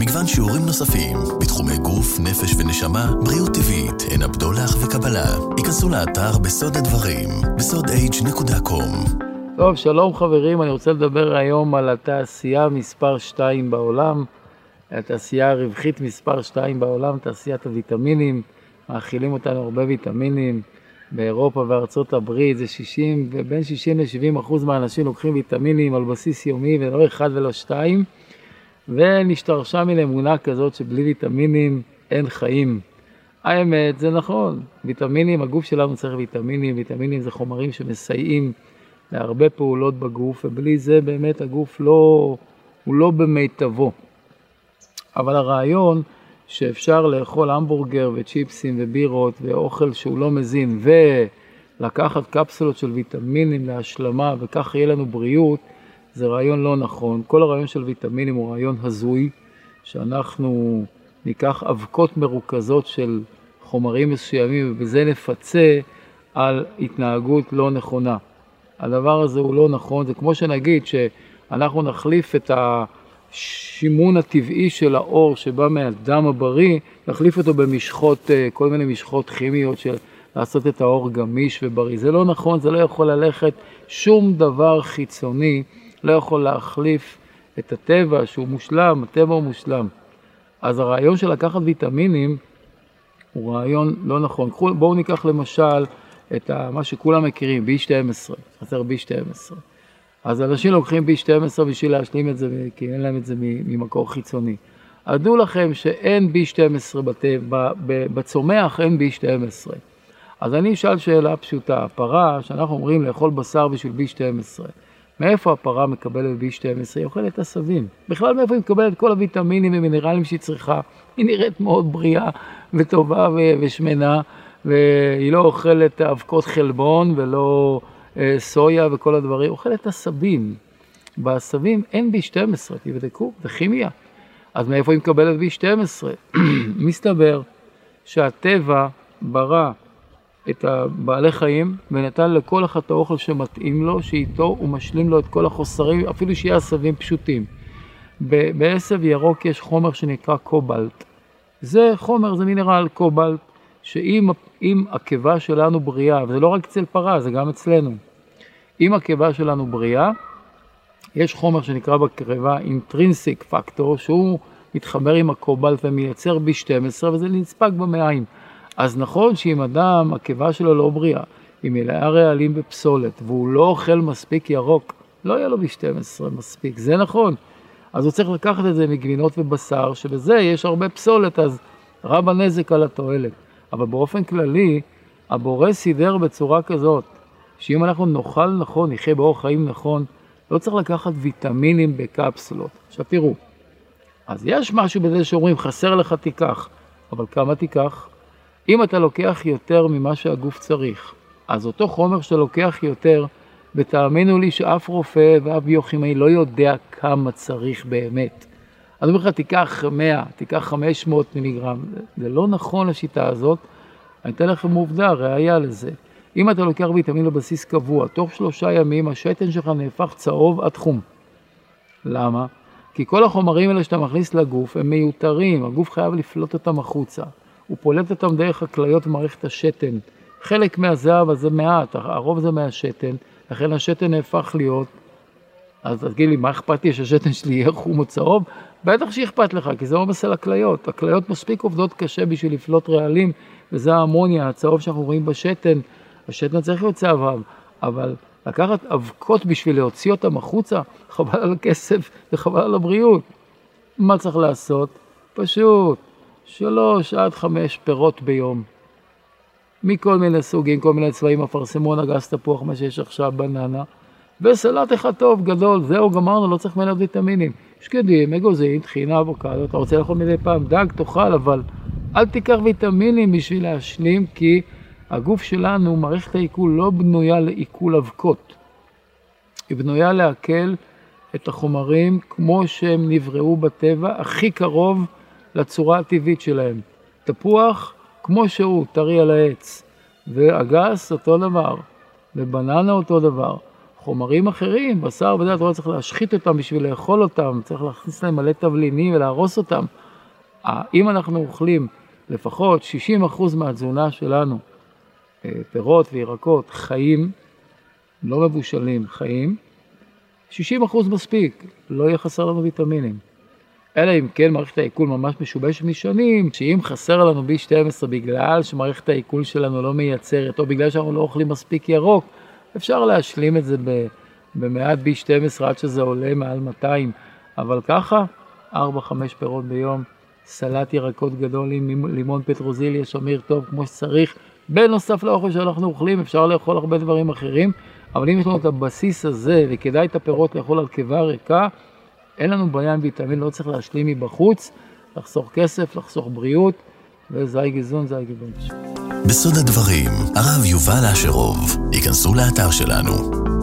מגוון שיעורים נוספים בתחומי גוף, נפש ונשמה, בריאות טבעית, עין הבדולח וקבלה. היכנסו לאתר בסוד הדברים, בסודh.com. טוב, שלום חברים, אני רוצה לדבר היום על התעשייה מספר 2 בעולם, התעשייה הרווחית מספר 2 בעולם, תעשיית הוויטמינים, מאכילים אותנו הרבה ויטמינים. באירופה וארצות הברית זה 60, ובין 60 ל-70 אחוז מהאנשים לוקחים ויטמינים על בסיס יומי ולא אחד ולא שתיים, ונשתרשה מן אמונה כזאת שבלי ויטמינים אין חיים. האמת, זה נכון, ויטמינים, הגוף שלנו צריך ויטמינים, ויטמינים זה חומרים שמסייעים להרבה פעולות בגוף, ובלי זה באמת הגוף לא, הוא לא במיטבו. אבל הרעיון שאפשר לאכול המבורגר וצ'יפסים ובירות ואוכל שהוא לא מזין ולקחת קפסולות של ויטמינים להשלמה וכך יהיה לנו בריאות, זה רעיון לא נכון. כל הרעיון של ויטמינים הוא רעיון הזוי, שאנחנו ניקח אבקות מרוכזות של חומרים מסוימים ובזה נפצה על התנהגות לא נכונה. הדבר הזה הוא לא נכון, זה כמו שנגיד שאנחנו נחליף את השימון הטבעי של האור שבא מהדם הבריא, נחליף אותו במשחות, אה, כל מיני משחות כימיות של לעשות את האור גמיש ובריא. זה לא נכון, זה לא יכול ללכת, שום דבר חיצוני לא יכול להחליף את הטבע שהוא מושלם, הטבע הוא מושלם. אז הרעיון של לקחת ויטמינים הוא רעיון לא נכון. בואו ניקח למשל את מה שכולם מכירים, B12, חסר B12. אז אנשים לוקחים B12 בשביל להשלים את זה, כי אין להם את זה ממקור חיצוני. אז דעו לכם שאין B12 בטבע, בצומח אין B12. אז אני אשאל שאלה פשוטה, הפרה, שאנחנו אומרים לאכול בשר בשביל B12, מאיפה הפרה מקבלת B12? היא אוכלת עשבים. בכלל מאיפה היא מקבלת כל הוויטמינים ומינרלים שהיא צריכה? היא נראית מאוד בריאה וטובה ושמנה, והיא לא אוכלת אבקות חלבון ולא אה, סויה וכל הדברים, היא אוכלת עשבים. בעשבים אין B12, תבדקו, זה כימיה. אז מאיפה היא מקבלת B12? מסתבר שהטבע ברא את הבעלי חיים ונתן לכל אחד את האוכל שמתאים לו, שאיתו הוא משלים לו את כל החוסרים, אפילו שיהיה עשבים פשוטים. בעשב ירוק יש חומר שנקרא קובלט. זה חומר, זה מינרל קובלט, שאם הקיבה שלנו בריאה, וזה לא רק אצל פרה, זה גם אצלנו, אם הקיבה שלנו בריאה, יש חומר שנקרא בקיבה אינטרינסיק פקטור, שהוא מתחבר עם הקובלט ומייצר B12 וזה נספק במעיים. אז נכון שאם אדם, הקיבה שלו לא בריאה, היא מלאה רעלים בפסולת, והוא לא אוכל מספיק ירוק, לא יהיה לו B12 מספיק, זה נכון. אז הוא צריך לקחת את זה מגבינות ובשר, שבזה יש הרבה פסולת, אז רב הנזק על התועלת. אבל באופן כללי, הבורא סידר בצורה כזאת, שאם אנחנו נאכל נכון, נחיה באורח חיים נכון, לא צריך לקחת ויטמינים בקפסולות. עכשיו תראו, אז יש משהו בזה שאומרים, חסר לך תיקח, אבל כמה תיקח? אם אתה לוקח יותר ממה שהגוף צריך, אז אותו חומר שאתה לוקח יותר, ותאמינו לי שאף רופא ואף ביוכימאי לא יודע כמה צריך באמת. אני אומר לך, תיקח 100, תיקח 500 מיליגרם, זה לא נכון השיטה הזאת. אני אתן לכם עובדה, ראייה לזה. אם אתה לוקח ויטמין לבסיס קבוע, תוך שלושה ימים השתן שלך נהפך צהוב עד חום. למה? כי כל החומרים האלה שאתה מכניס לגוף הם מיותרים, הגוף חייב לפלוט אותם החוצה. הוא פולט אותם דרך הכליות במערכת השתן. חלק מהזהב הזה מעט, הרוב זה מהשתן, לכן השתן נהפך להיות, אז תגיד לי, מה אכפת לי שהשתן שלי יהיה חום או צהוב? בטח שאכפת לך, כי זה עומס על הכליות. הכליות מספיק עובדות קשה בשביל לפלוט רעלים, וזה האמוניה, הצהוב שאנחנו רואים בשתן. השתן צריך להיות צהבהב, אבל לקחת אבקות בשביל להוציא אותם החוצה, חבל על הכסף וחבל על הבריאות. מה צריך לעשות? פשוט, שלוש עד חמש פירות ביום. מכל מיני סוגים, כל מיני צבעים, אפרסמון, אגס תפוח, מה שיש עכשיו, בננה. וסלט אחד טוב, גדול, זהו, גמרנו, לא צריך ממנו ויטמינים. שקדים, אגוזים, טחינה, אבוקדו, אתה רוצה לאכול מדי פעם דג, תאכל, אבל אל תיקח ויטמינים בשביל להשלים, כי הגוף שלנו, מערכת העיכול, לא בנויה לעיכול אבקות. היא בנויה לעכל את החומרים כמו שהם נבראו בטבע, הכי קרוב לצורה הטבעית שלהם. תפוח, כמו שהוא, טרי על העץ, ואגס, אותו דבר, ובננה אותו דבר. חומרים אחרים, בשר בדרך כלל צריך להשחית אותם בשביל לאכול אותם, צריך להכניס להם מלא תבלינים ולהרוס אותם. אם אנחנו אוכלים לפחות 60% מהתזונה שלנו, אה, פירות וירקות חיים, לא מבושלים, חיים, 60% מספיק, לא יהיה חסר לנו ויטמינים. אלא אם כן מערכת העיכול ממש משובשת משנים, שאם חסר לנו B12 בגלל שמערכת העיכול שלנו לא מייצרת, או בגלל שאנחנו לא אוכלים מספיק ירוק, אפשר להשלים את זה במעט B12 עד שזה עולה מעל 200, אבל ככה, 4-5 פירות ביום, סלט ירקות גדול עם לימון פטרוזיליה, שמיר טוב כמו שצריך, בנוסף לאוכל שאנחנו אוכלים, אפשר לאכול הרבה דברים אחרים, אבל אם יש לנו את הבסיס הזה, וכדאי את הפירות לאכול על קיבה ריקה, אין לנו בעיה עם ויטמין, לא צריך להשלים מבחוץ, לחסוך כסף, לחסוך בריאות, וזי גיזון, זי גיזון. בסוד הדברים, הרב יובל אשרוב, ייכנסו לאתר שלנו